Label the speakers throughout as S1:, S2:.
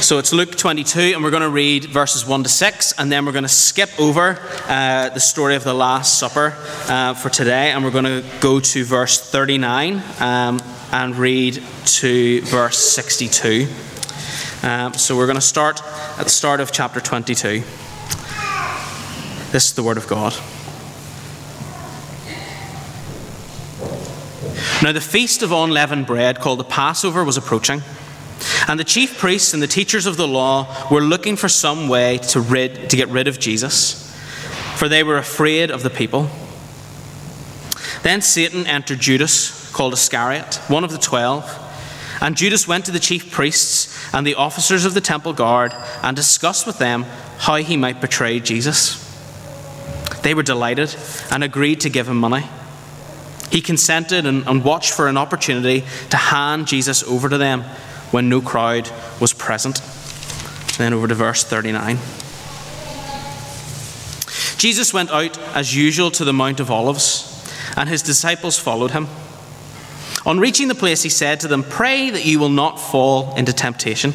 S1: So it's Luke 22, and we're going to read verses 1 to 6, and then we're going to skip over uh, the story of the Last Supper uh, for today, and we're going to go to verse 39 um, and read to verse 62. Um, so we're going to start at the start of chapter 22. This is the Word of God. Now, the feast of unleavened bread, called the Passover, was approaching. And the chief priests and the teachers of the law were looking for some way to, rid, to get rid of Jesus, for they were afraid of the people. Then Satan entered Judas, called Iscariot, one of the twelve. And Judas went to the chief priests and the officers of the temple guard and discussed with them how he might betray Jesus. They were delighted and agreed to give him money. He consented and, and watched for an opportunity to hand Jesus over to them when no crowd was present. Then over to verse 39. Jesus went out as usual to the Mount of Olives, and his disciples followed him. On reaching the place, he said to them, Pray that you will not fall into temptation.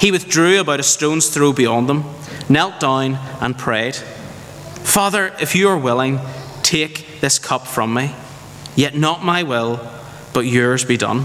S1: He withdrew about a stone's throw beyond them, knelt down, and prayed, Father, if you are willing, take this cup from me. Yet not my will, but yours be done.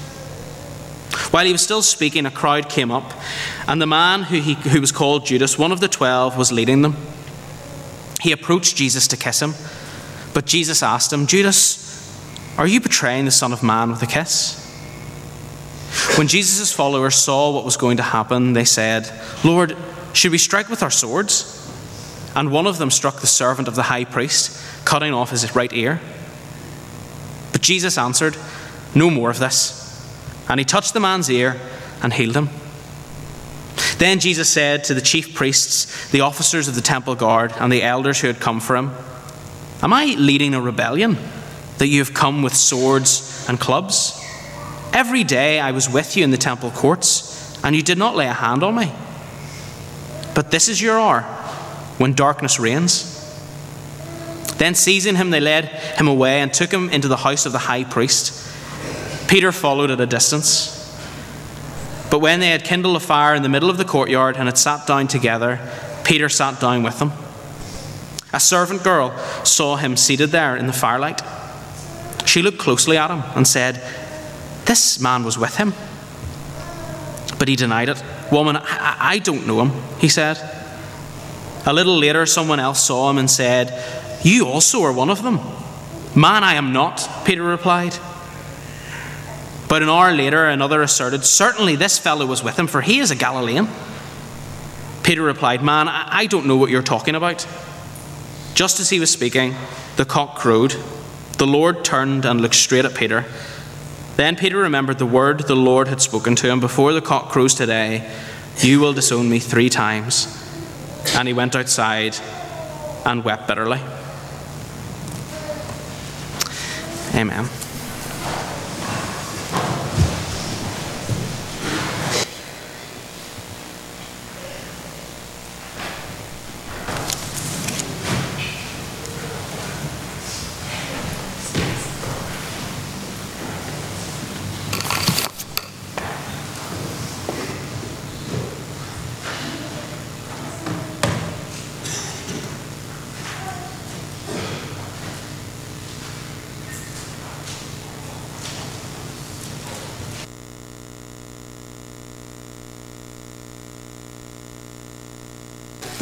S1: While he was still speaking, a crowd came up, and the man who, he, who was called Judas, one of the twelve, was leading them. He approached Jesus to kiss him, but Jesus asked him, Judas, are you betraying the Son of Man with a kiss? When Jesus' followers saw what was going to happen, they said, Lord, should we strike with our swords? And one of them struck the servant of the high priest, cutting off his right ear. But Jesus answered, No more of this. And he touched the man's ear and healed him. Then Jesus said to the chief priests, the officers of the temple guard, and the elders who had come for him, Am I leading a rebellion that you have come with swords and clubs? Every day I was with you in the temple courts, and you did not lay a hand on me. But this is your hour when darkness reigns. Then, seizing him, they led him away and took him into the house of the high priest. Peter followed at a distance. But when they had kindled a fire in the middle of the courtyard and had sat down together, Peter sat down with them. A servant girl saw him seated there in the firelight. She looked closely at him and said, This man was with him. But he denied it. Woman, I, I don't know him, he said. A little later, someone else saw him and said, You also are one of them. Man, I am not, Peter replied. But an hour later, another asserted, Certainly this fellow was with him, for he is a Galilean. Peter replied, Man, I don't know what you're talking about. Just as he was speaking, the cock crowed. The Lord turned and looked straight at Peter. Then Peter remembered the word the Lord had spoken to him before the cock crows today You will disown me three times. And he went outside and wept bitterly. Amen.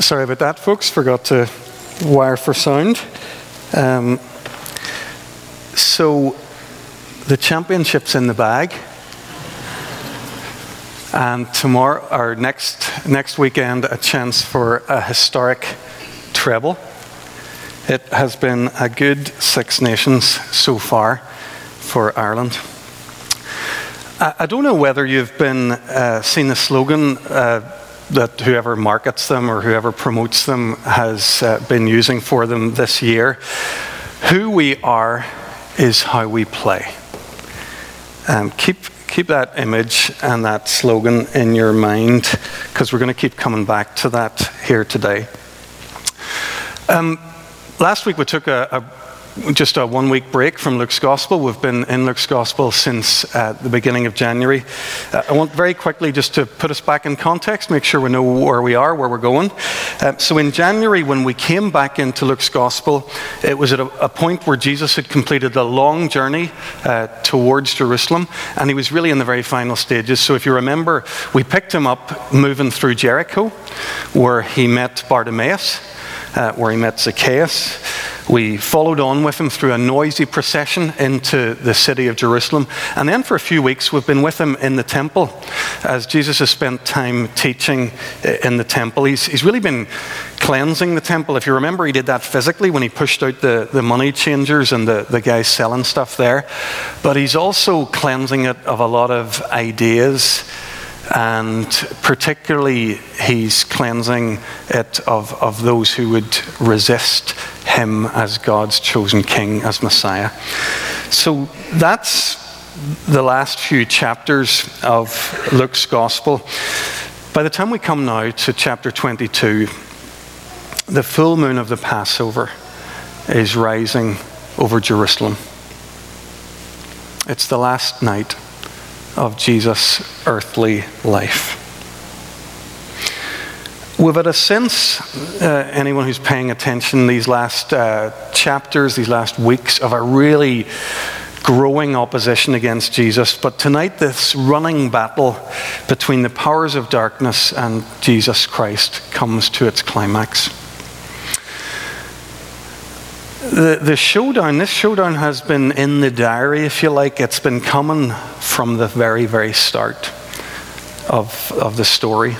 S2: Sorry about that, folks. Forgot to wire for sound. Um, so, the championship's in the bag. And tomorrow, or next, next weekend, a chance for a historic treble. It has been a good Six Nations so far for Ireland. I, I don't know whether you've been uh, seen the slogan uh, that whoever markets them or whoever promotes them has uh, been using for them this year. Who we are is how we play. Um, keep, keep that image and that slogan in your mind because we're going to keep coming back to that here today. Um, last week we took a, a just a one week break from Luke's Gospel. We've been in Luke's Gospel since uh, the beginning of January. Uh, I want very quickly just to put us back in context, make sure we know where we are, where we're going. Uh, so, in January, when we came back into Luke's Gospel, it was at a, a point where Jesus had completed a long journey uh, towards Jerusalem, and he was really in the very final stages. So, if you remember, we picked him up moving through Jericho, where he met Bartimaeus, uh, where he met Zacchaeus. We followed on with him through a noisy procession into the city of Jerusalem. And then for a few weeks, we've been with him in the temple as Jesus has spent time teaching in the temple. He's, he's really been cleansing the temple. If you remember, he did that physically when he pushed out the, the money changers and the, the guys selling stuff there. But he's also cleansing it of a lot of ideas and particularly he's cleansing it of, of those who would resist him as God's chosen king, as Messiah. So that's the last few chapters of Luke's gospel. By the time we come now to chapter 22, the full moon of the Passover is rising over Jerusalem. It's the last night of Jesus' earthly life. We've had a sense, uh, anyone who's paying attention these last uh, chapters, these last weeks, of a really growing opposition against Jesus. But tonight, this running battle between the powers of darkness and Jesus Christ comes to its climax. The, the showdown, this showdown has been in the diary, if you like. It's been coming from the very, very start of, of the story.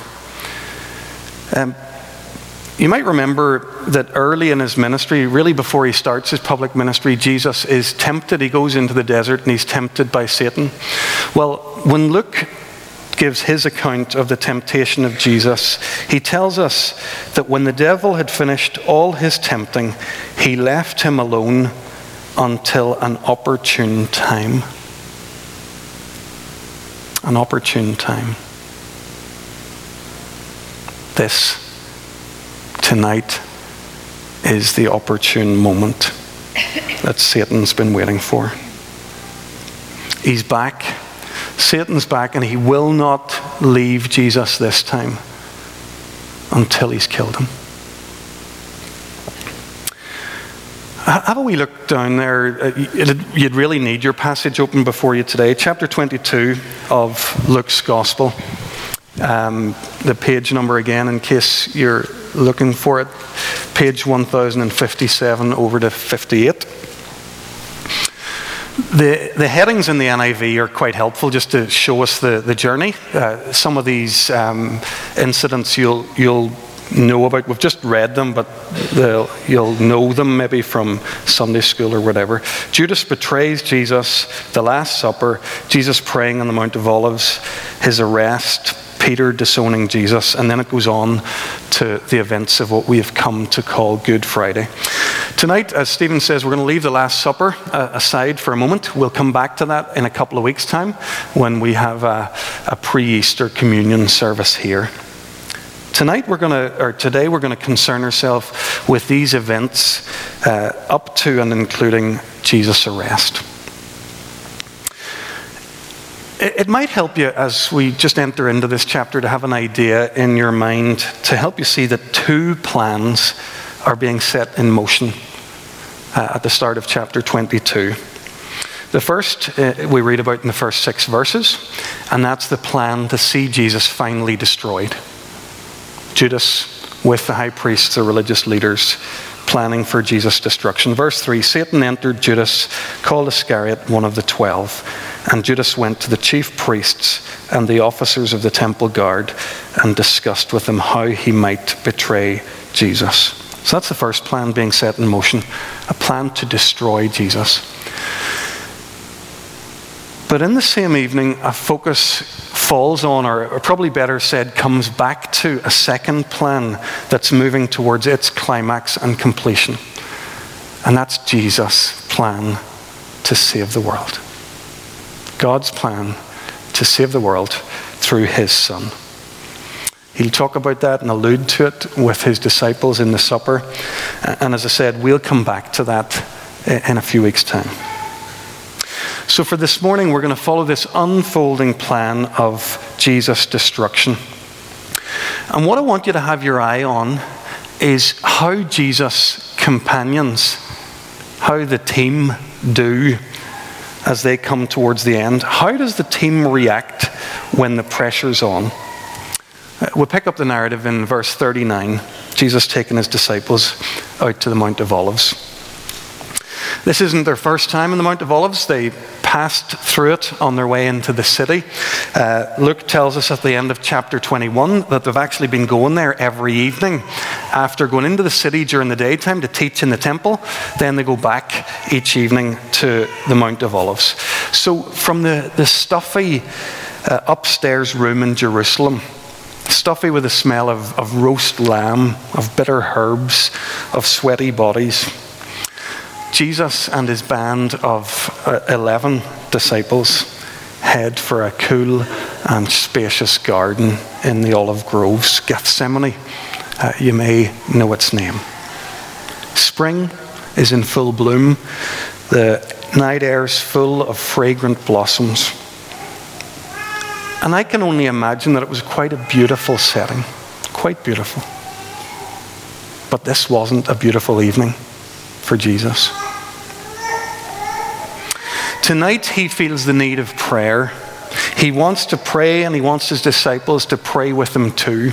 S2: Um, you might remember that early in his ministry, really before he starts his public ministry, Jesus is tempted. He goes into the desert and he's tempted by Satan. Well, when Luke gives his account of the temptation of Jesus, he tells us that when the devil had finished all his tempting, he left him alone until an opportune time. An opportune time. This, tonight, is the opportune moment that Satan's been waiting for. He's back. Satan's back, and he will not leave Jesus this time until he's killed him. Have a wee look down there. Uh, you'd really need your passage open before you today. Chapter 22 of Luke's Gospel. Um, the page number again, in case you're looking for it, page 1057 over to 58. The, the headings in the NIV are quite helpful just to show us the, the journey. Uh, some of these um, incidents you'll, you'll know about. We've just read them, but you'll know them maybe from Sunday school or whatever. Judas betrays Jesus, the Last Supper, Jesus praying on the Mount of Olives, his arrest, Peter disowning Jesus, and then it goes on to the events of what we have come to call Good Friday. Tonight, as Stephen says, we're going to leave the Last Supper uh, aside for a moment. We'll come back to that in a couple of weeks' time when we have a, a pre Easter communion service here. Tonight, we're going to, or today, we're going to concern ourselves with these events uh, up to and including Jesus' arrest. It might help you as we just enter into this chapter to have an idea in your mind to help you see that two plans are being set in motion uh, at the start of chapter 22. The first uh, we read about in the first six verses, and that's the plan to see Jesus finally destroyed. Judas, with the high priests, the religious leaders, planning for Jesus' destruction. Verse 3 Satan entered Judas, called Iscariot, one of the twelve. And Judas went to the chief priests and the officers of the temple guard and discussed with them how he might betray Jesus. So that's the first plan being set in motion a plan to destroy Jesus. But in the same evening, a focus falls on, or probably better said, comes back to a second plan that's moving towards its climax and completion. And that's Jesus' plan to save the world. God's plan to save the world through his Son. He'll talk about that and allude to it with his disciples in the supper. And as I said, we'll come back to that in a few weeks' time. So, for this morning, we're going to follow this unfolding plan of Jesus' destruction. And what I want you to have your eye on is how Jesus' companions, how the team do as they come towards the end. How does the team react when the pressure's on? Uh, we'll pick up the narrative in verse 39. Jesus taking his disciples out to the Mount of Olives. This isn't their first time in the Mount of Olives. They passed through it on their way into the city. Uh, Luke tells us at the end of chapter 21 that they've actually been going there every evening. After going into the city during the daytime to teach in the temple, then they go back each evening to the Mount of Olives. So, from the, the stuffy uh, upstairs room in Jerusalem, stuffy with the smell of, of roast lamb, of bitter herbs, of sweaty bodies. Jesus and his band of uh, 11 disciples head for a cool and spacious garden in the olive groves, Gethsemane. Uh, you may know its name. Spring is in full bloom. The night air is full of fragrant blossoms. And I can only imagine that it was quite a beautiful setting, quite beautiful. But this wasn't a beautiful evening for Jesus. Tonight, he feels the need of prayer. He wants to pray and he wants his disciples to pray with him too.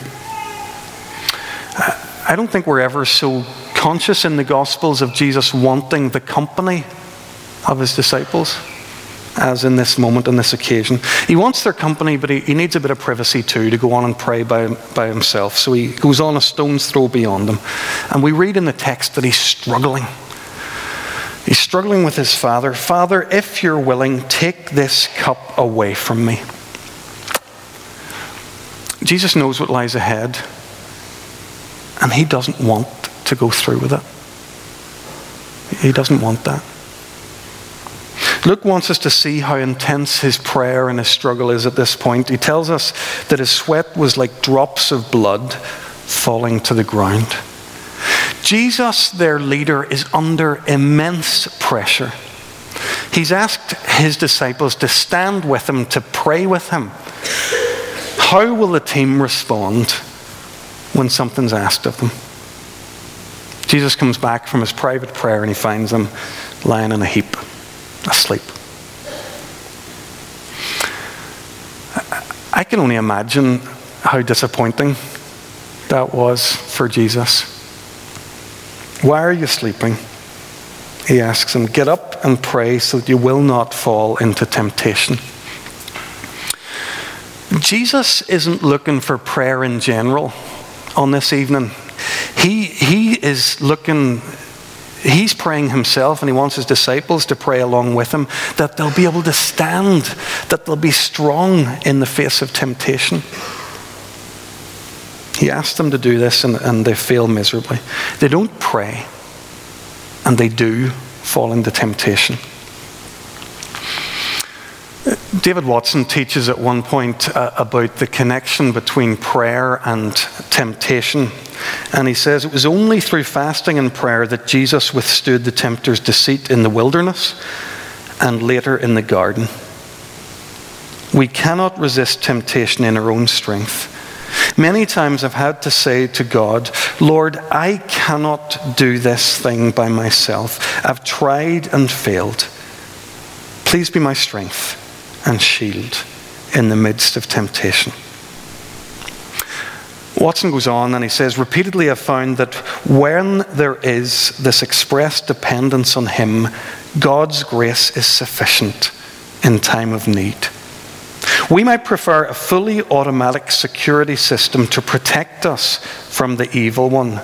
S2: I don't think we're ever so conscious in the Gospels of Jesus wanting the company of his disciples as in this moment, on this occasion. He wants their company, but he, he needs a bit of privacy too to go on and pray by, by himself. So he goes on a stone's throw beyond them. And we read in the text that he's struggling. He's struggling with his father. Father, if you're willing, take this cup away from me. Jesus knows what lies ahead, and he doesn't want to go through with it. He doesn't want that. Luke wants us to see how intense his prayer and his struggle is at this point. He tells us that his sweat was like drops of blood falling to the ground. Jesus, their leader, is under immense pressure. He's asked his disciples to stand with him, to pray with him. How will the team respond when something's asked of them? Jesus comes back from his private prayer and he finds them lying in a heap asleep. I can only imagine how disappointing that was for Jesus. Why are you sleeping? He asks him, Get up and pray so that you will not fall into temptation. Jesus isn't looking for prayer in general on this evening. He, he is looking he's praying himself and he wants his disciples to pray along with him that they'll be able to stand, that they'll be strong in the face of temptation. He asks them to do this and, and they fail miserably. They don't pray and they do fall into temptation. David Watson teaches at one point uh, about the connection between prayer and temptation. And he says it was only through fasting and prayer that Jesus withstood the tempter's deceit in the wilderness and later in the garden. We cannot resist temptation in our own strength. Many times I've had to say to God, Lord, I cannot do this thing by myself. I've tried and failed. Please be my strength and shield in the midst of temptation. Watson goes on and he says, Repeatedly I've found that when there is this express dependence on Him, God's grace is sufficient in time of need. We might prefer a fully automatic security system to protect us from the evil one,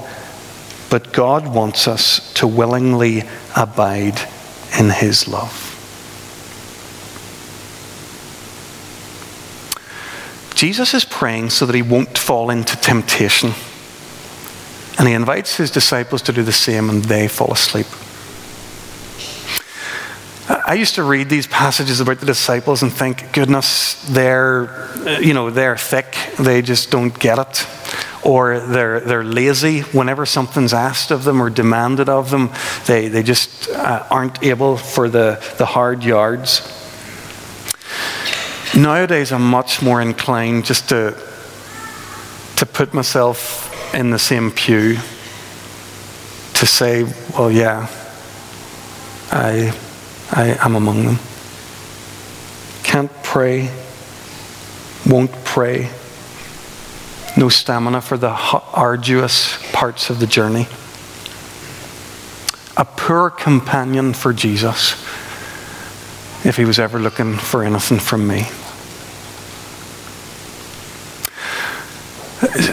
S2: but God wants us to willingly abide in His love. Jesus is praying so that he won't fall into temptation. And he invites his disciples to do the same, and they fall asleep. I used to read these passages about the disciples and think, goodness, they're, you know, they're thick. They just don't get it. Or they're, they're lazy. Whenever something's asked of them or demanded of them, they, they just uh, aren't able for the, the hard yards. Nowadays, I'm much more inclined just to, to put myself in the same pew to say, well, yeah, I, I am among them. Can't pray, won't pray, no stamina for the arduous parts of the journey. A poor companion for Jesus if he was ever looking for anything from me.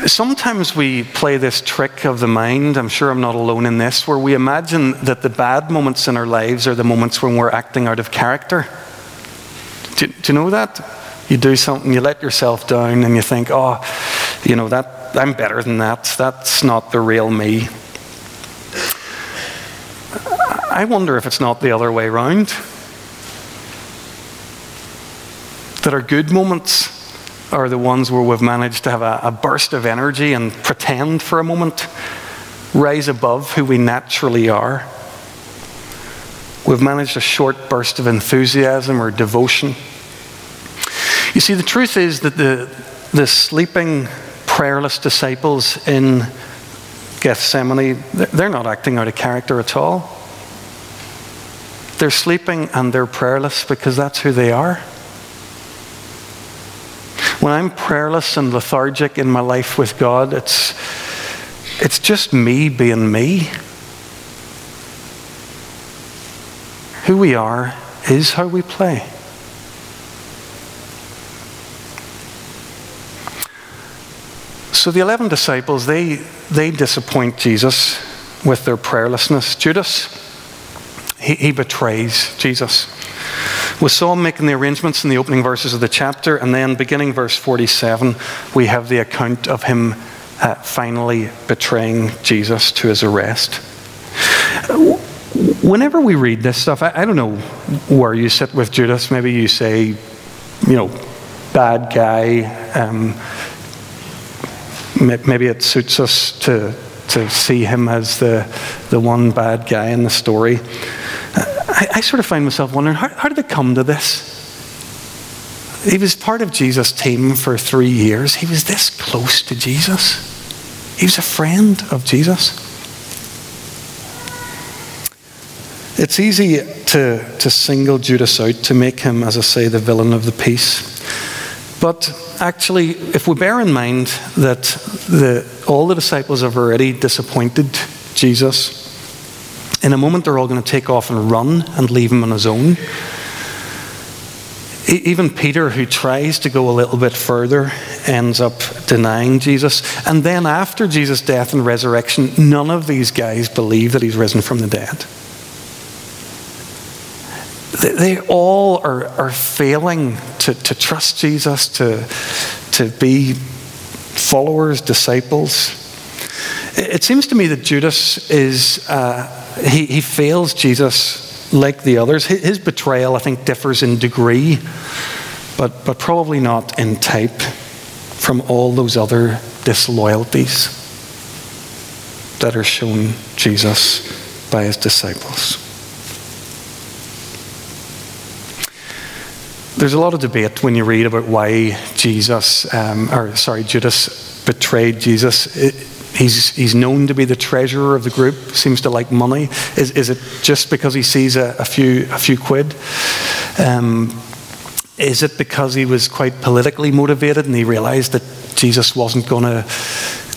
S2: Sometimes we play this trick of the mind, I'm sure I'm not alone in this, where we imagine that the bad moments in our lives are the moments when we're acting out of character. Do, do you know that? You do something, you let yourself down, and you think, oh, you know, that, I'm better than that. That's not the real me. I wonder if it's not the other way around. That our good moments are the ones where we've managed to have a, a burst of energy and pretend for a moment, rise above who we naturally are. We've managed a short burst of enthusiasm or devotion. You see, the truth is that the, the sleeping, prayerless disciples in Gethsemane, they're not acting out of character at all. They're sleeping and they're prayerless because that's who they are. When I'm prayerless and lethargic in my life with God, it's, it's just me being me. Who we are is how we play. So the 11 disciples, they, they disappoint Jesus with their prayerlessness. Judas, he, he betrays Jesus. Saw him making the arrangements in the opening verses of the chapter, and then beginning verse 47, we have the account of him uh, finally betraying Jesus to his arrest. Whenever we read this stuff, I, I don't know where you sit with Judas. Maybe you say, you know, bad guy. Um, maybe it suits us to, to see him as the, the one bad guy in the story. I, I sort of find myself wondering how, how did it come to this? He was part of Jesus' team for three years. He was this close to Jesus. He was a friend of Jesus. It's easy to, to single Judas out, to make him, as I say, the villain of the piece. But actually, if we bear in mind that the, all the disciples have already disappointed Jesus, in a moment, they're all going to take off and run and leave him on his own. Even Peter, who tries to go a little bit further, ends up denying Jesus. And then, after Jesus' death and resurrection, none of these guys believe that he's risen from the dead. They all are, are failing to, to trust Jesus, to, to be followers, disciples. It seems to me that Judas is. Uh, he, he fails Jesus like the others. His betrayal, I think, differs in degree, but, but probably not in type from all those other disloyalties that are shown Jesus by his disciples. There's a lot of debate when you read about why Jesus, um, or sorry, Judas betrayed Jesus. It, He's, he's known to be the treasurer of the group, seems to like money. Is, is it just because he sees a, a few, a few quid? Um, is it because he was quite politically motivated and he realized that Jesus wasn't going to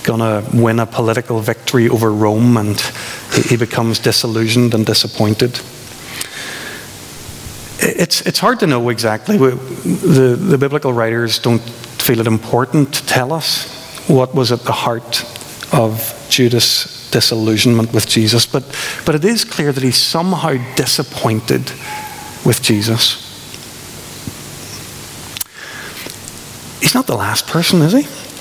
S2: to win a political victory over Rome and he becomes disillusioned and disappointed? It's, it's hard to know exactly. The, the biblical writers don't feel it important to tell us what was at the heart of Judas' disillusionment with Jesus, but, but it is clear that he's somehow disappointed with Jesus. He's not the last person, is he?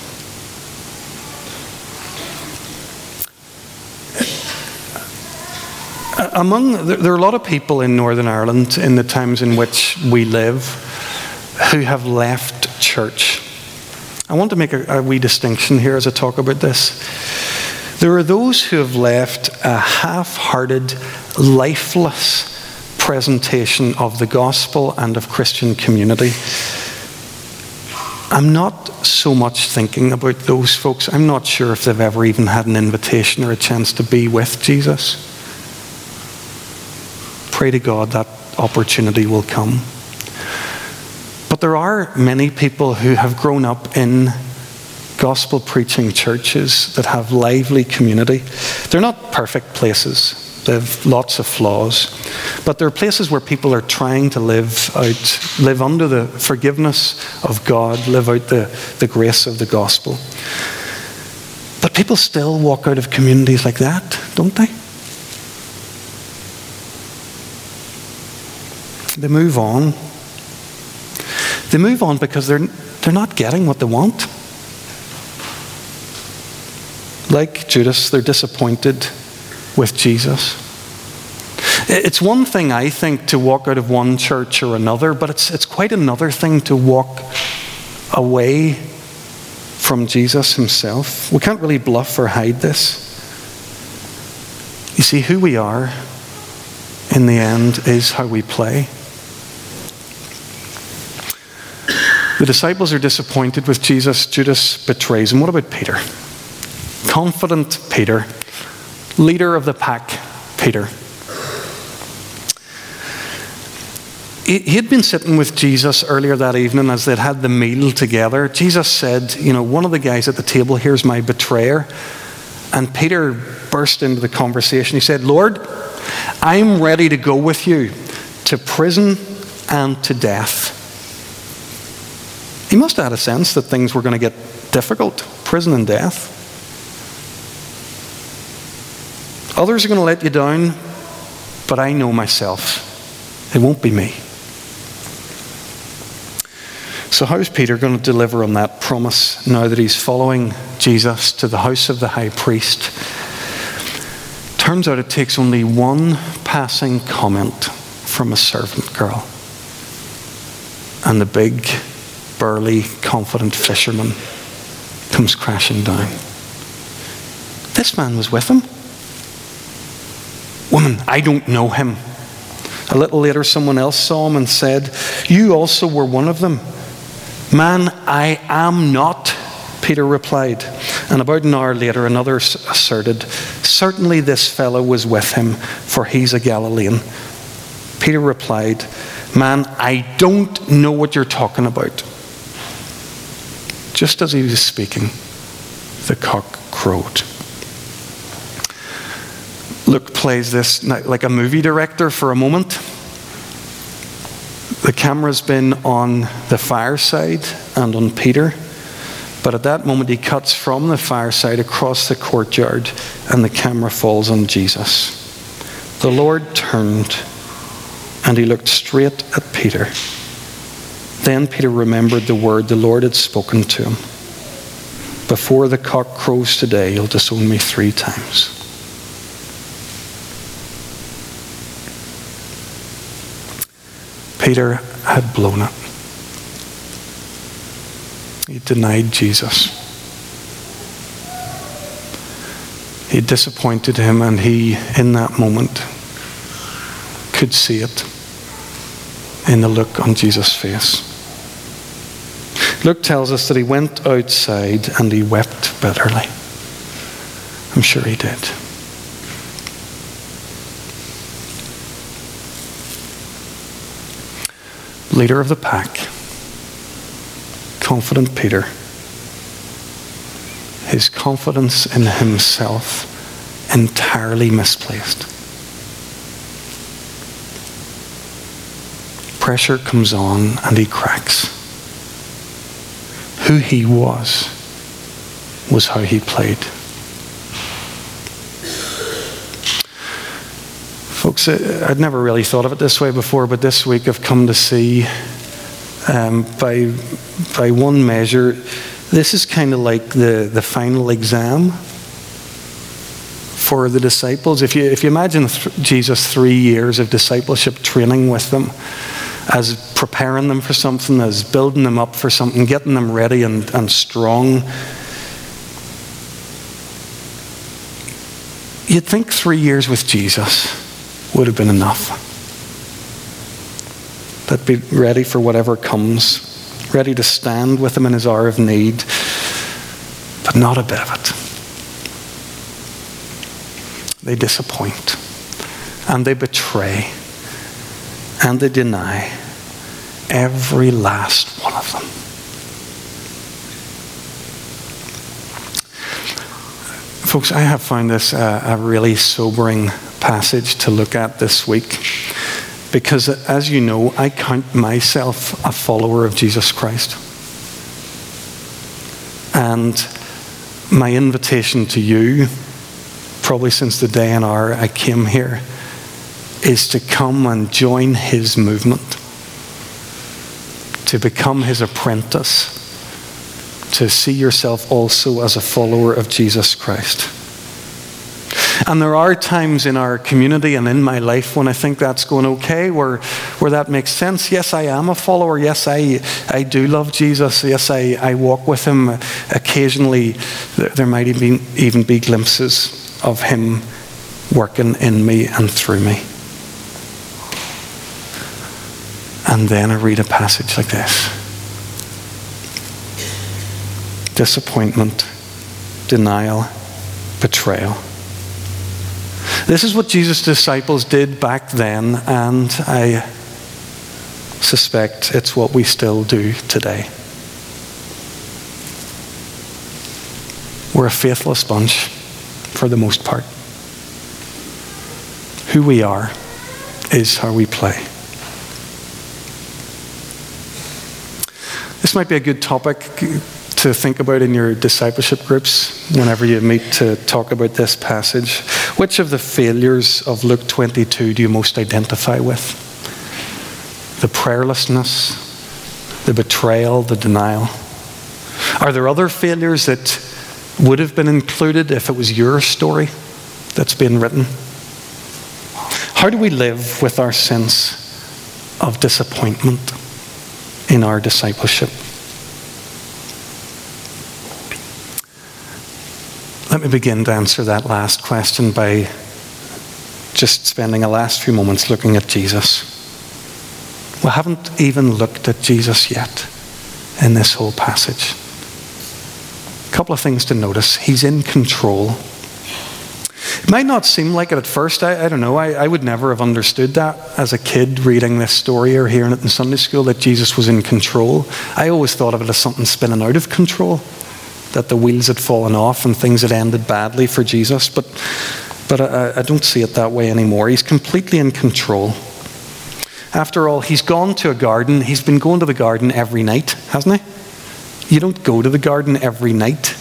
S2: Among, there are a lot of people in Northern Ireland in the times in which we live who have left church. I want to make a, a wee distinction here as I talk about this. There are those who have left a half hearted, lifeless presentation of the gospel and of Christian community. I'm not so much thinking about those folks. I'm not sure if they've ever even had an invitation or a chance to be with Jesus. Pray to God that opportunity will come. But there are many people who have grown up in gospel preaching churches that have lively community. They're not perfect places. They have lots of flaws. But there are places where people are trying to live out, live under the forgiveness of God, live out the, the grace of the gospel. But people still walk out of communities like that, don't they? They move on. They move on because they're, they're not getting what they want. Like Judas, they're disappointed with Jesus. It's one thing, I think, to walk out of one church or another, but it's, it's quite another thing to walk away from Jesus himself. We can't really bluff or hide this. You see, who we are in the end is how we play. The disciples are disappointed with Jesus. Judas betrays him. What about Peter? Confident Peter, leader of the pack, Peter. He had been sitting with Jesus earlier that evening as they'd had the meal together. Jesus said, You know, one of the guys at the table, here's my betrayer. And Peter burst into the conversation. He said, Lord, I'm ready to go with you to prison and to death. He must have had a sense that things were going to get difficult prison and death. Others are going to let you down, but I know myself. It won't be me. So, how's Peter going to deliver on that promise now that he's following Jesus to the house of the high priest? Turns out it takes only one passing comment from a servant girl. And the big burly, confident fisherman comes crashing down. This man was with him. Woman, I don't know him. A little later, someone else saw him and said, You also were one of them. Man, I am not, Peter replied. And about an hour later, another asserted, Certainly this fellow was with him, for he's a Galilean. Peter replied, Man, I don't know what you're talking about. Just as he was speaking, the cock crowed. Luke plays this like a movie director for a moment. The camera's been on the fireside and on Peter, but at that moment he cuts from the fireside across the courtyard and the camera falls on Jesus. The Lord turned and he looked straight at Peter. Then Peter remembered the word the Lord had spoken to him. Before the cock crows today, you'll disown me three times. Peter had blown it. He denied Jesus. He disappointed him, and he, in that moment, could see it in the look on Jesus' face. Luke tells us that he went outside and he wept bitterly. I'm sure he did. Leader of the pack, confident Peter, his confidence in himself entirely misplaced. Pressure comes on and he cracks who he was was how he played. Folks, I'd never really thought of it this way before, but this week I've come to see um, by, by one measure, this is kind of like the, the final exam for the disciples. If you, if you imagine th- Jesus' three years of discipleship training with them, as preparing them for something, as building them up for something, getting them ready and, and strong. You'd think three years with Jesus would have been enough. That be ready for whatever comes, ready to stand with him in his hour of need, but not a bit of it. They disappoint, and they betray, and they deny every last one of them. Folks, I have found this a, really sobering passage to look at this week because, as you know, I count myself a follower of Jesus Christ. And my invitation to you, probably since the day and hour I came here, is to come and join his movement, to become his apprentice to see yourself also as a follower of Jesus Christ. And there are times in our community and in my life when I think that's going okay, where, where that makes sense. Yes, I am a follower. Yes, I, I do love Jesus. Yes, I, I walk with him. Occasionally, there might even, even be glimpses of him working in me and through me. And then I read a passage like this disappointment, denial, betrayal. This is what Jesus' disciples did back then, and I suspect it's what we still do today. We're a faithless bunch for the most part. Who we are is how we play. This might be a good topic to think about in your discipleship groups whenever you meet to talk about this passage. Which of the failures of Luke 22 do you most identify with? The prayerlessness, the betrayal, the denial? Are there other failures that would have been included if it was your story that's been written? How do we live with our sense of disappointment in our discipleship? Let me begin to answer that last question by just spending a last few moments looking at Jesus. We haven't even looked at Jesus yet in this whole passage. A couple of things to notice. He's in control. It might not seem like it at first. I, I don't know. I, I, would never have understood that as a kid reading this story or hearing it in Sunday school that Jesus was in control. I always thought of it as something spinning out of control that the wheels had fallen off and things had ended badly for Jesus, but, but I, I don't see it that way anymore. He's completely in control. After all, he's gone to a garden. He's been going to the garden every night, hasn't he? You don't go to the garden every night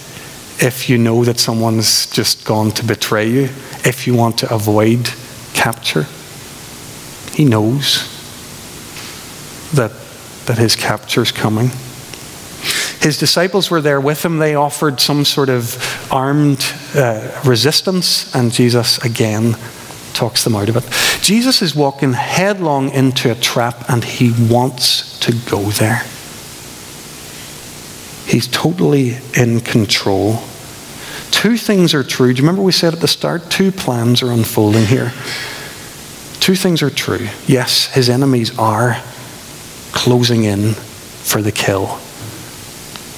S2: if you know that someone's just gone to betray you, if you want to avoid capture. He knows that, that his capture's coming. His disciples were there with him. They offered some sort of armed uh, resistance, and Jesus again talks them out of it. Jesus is walking headlong into a trap, and he wants to go there. He's totally in control. Two things are true. Do you remember we said at the start? Two plans are unfolding here. Two things are true. Yes, his enemies are closing in for the kill.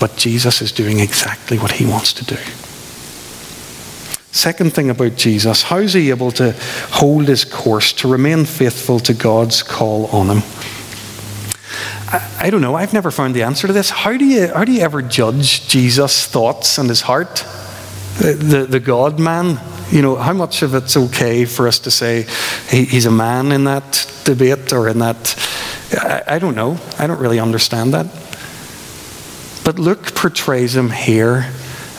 S2: But Jesus is doing exactly what he wants to do. Second thing about Jesus, how is he able to hold his course, to remain faithful to God's call on him? I, I don't know. I've never found the answer to this. How do you, how do you ever judge Jesus' thoughts and his heart? The, the, God man, you know, how much of it's okay for us to say he, he's a man in that debate or in that? I, I don't know. I don't really understand that. But Luke portrays him here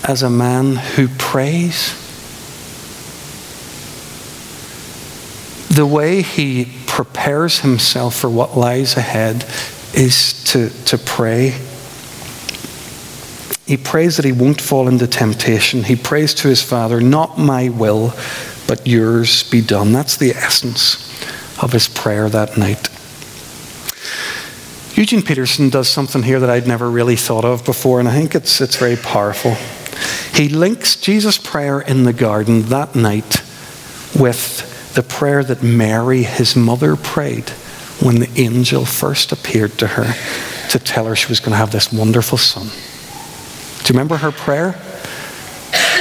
S2: as a man who prays. The way he prepares himself for what lies ahead is to, to pray. He prays that he won't fall into temptation. He prays to his Father, Not my will, but yours be done. That's the essence of his prayer that night. Eugene Peterson does something here that I'd never really thought of before, and I think it's, it's very powerful. He links Jesus' prayer in the garden that night with the prayer that Mary, his mother, prayed when the angel first appeared to her to tell her she was going to have this wonderful son. Do you remember her prayer?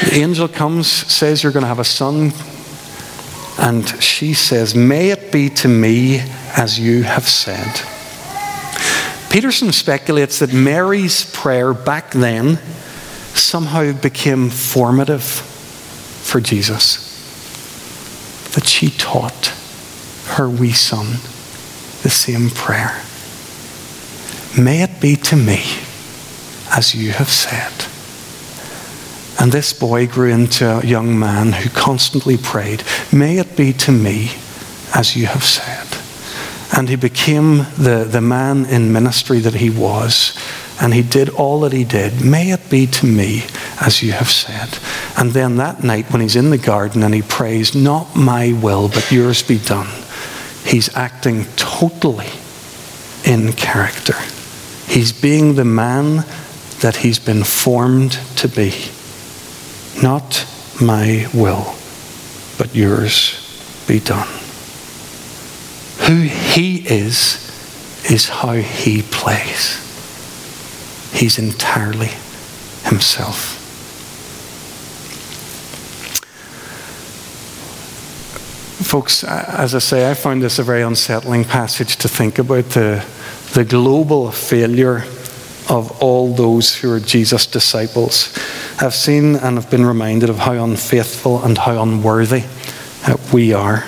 S2: The angel comes, says, You're going to have a son. And she says, May it be to me as you have said. Peterson speculates that Mary's prayer back then somehow became formative for Jesus. That she taught her wee son the same prayer. May it be to me as you have said. And this boy grew into a young man who constantly prayed, May it be to me as you have said. And he became the, the man in ministry that he was. And he did all that he did. May it be to me as you have said. And then that night, when he's in the garden and he prays, Not my will, but yours be done, he's acting totally in character. He's being the man that he's been formed to be. Not my will, but yours be done. Who he is, is how he plays. He's entirely himself. Folks, as I say, I found this a very unsettling passage to think about the, the global failure of all those who are Jesus' disciples. I've seen and have been reminded of how unfaithful and how unworthy we are.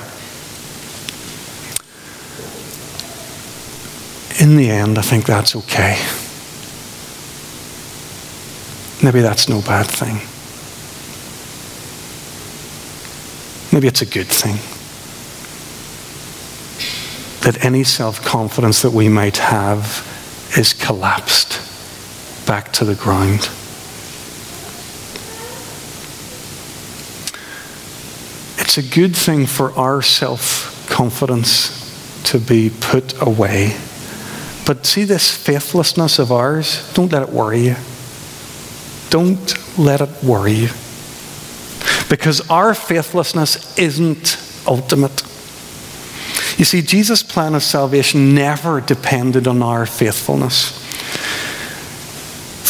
S2: In the end, I think that's okay. Maybe that's no bad thing. Maybe it's a good thing. That any self confidence that we might have is collapsed back to the ground. It's a good thing for our self confidence to be put away. But see this faithlessness of ours? Don't let it worry you. Don't let it worry you. Because our faithlessness isn't ultimate. You see, Jesus' plan of salvation never depended on our faithfulness.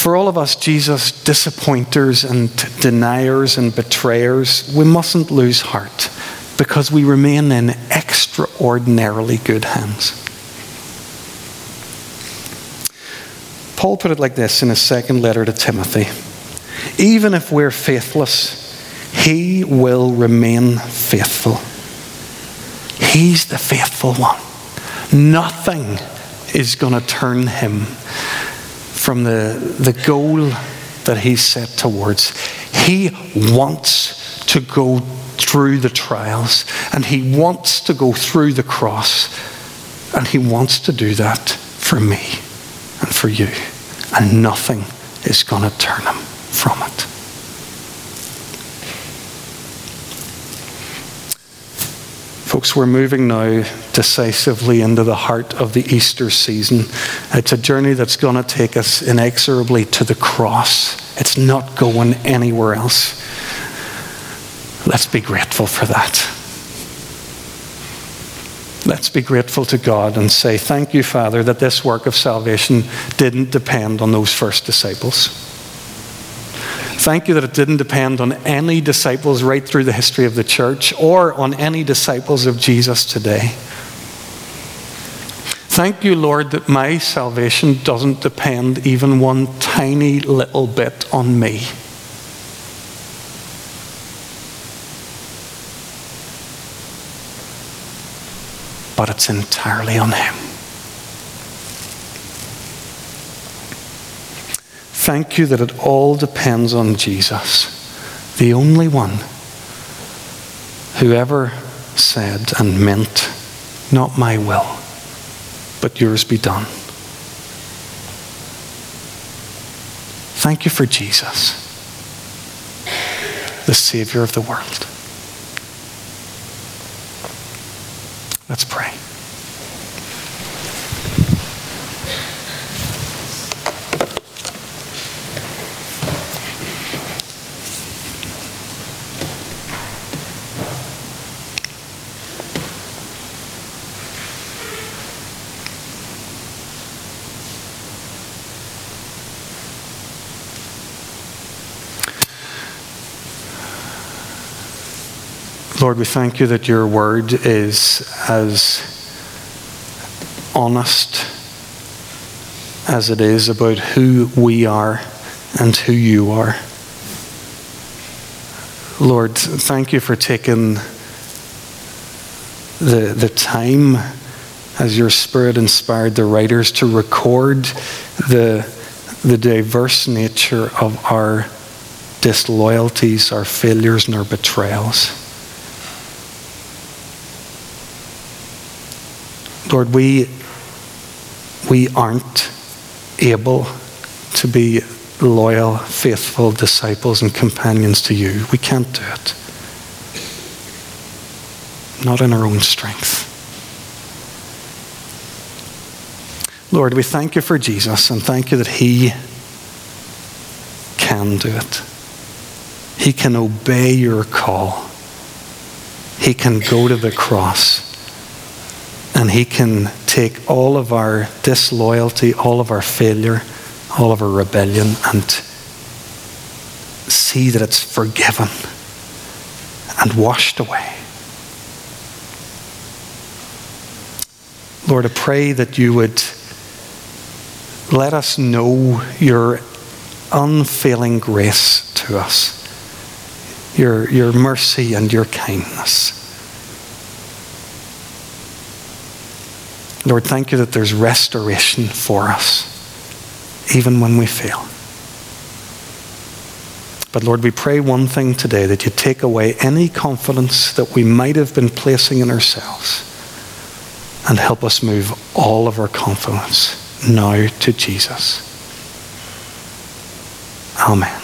S2: For all of us, Jesus disappointers and deniers and betrayers, we mustn't lose heart because we remain in extraordinarily good hands. Paul put it like this in his second letter to Timothy Even if we're faithless, he will remain faithful. He's the faithful one. Nothing is going to turn him from the, the goal that he's set towards. He wants to go through the trials and he wants to go through the cross and he wants to do that for me and for you. And nothing is going to turn him from it. Folks, we're moving now decisively into the heart of the Easter season. It's a journey that's going to take us inexorably to the cross. It's not going anywhere else. Let's be grateful for that. Let's be grateful to God and say, Thank you, Father, that this work of salvation didn't depend on those first disciples. Thank you that it didn't depend on any disciples right through the history of the church or on any disciples of Jesus today. Thank you, Lord, that my salvation doesn't depend even one tiny little bit on me. But it's entirely on Him. Thank you that it all depends on Jesus, the only one who ever said and meant, Not my will, but yours be done. Thank you for Jesus, the Savior of the world. Let's pray. Lord, we thank you that your word is as honest as it is about who we are and who you are. Lord, thank you for taking the, the time as your Spirit inspired the writers to record the, the diverse nature of our disloyalties, our failures, and our betrayals. Lord, we, we aren't able to be loyal, faithful disciples and companions to you. We can't do it. Not in our own strength. Lord, we thank you for Jesus and thank you that He can do it. He can obey your call. He can go to the cross and He can take all of our disloyalty, all of our failure, all of our rebellion, and see that it's forgiven and washed away. Lord, I pray that you would let us know your unfailing grace to us, your, your mercy and your kindness. Lord, thank you that there's restoration for us, even when we fail. But Lord, we pray one thing today that you take away any confidence that we might have been placing in ourselves and help us move all of our confidence now to Jesus. Amen.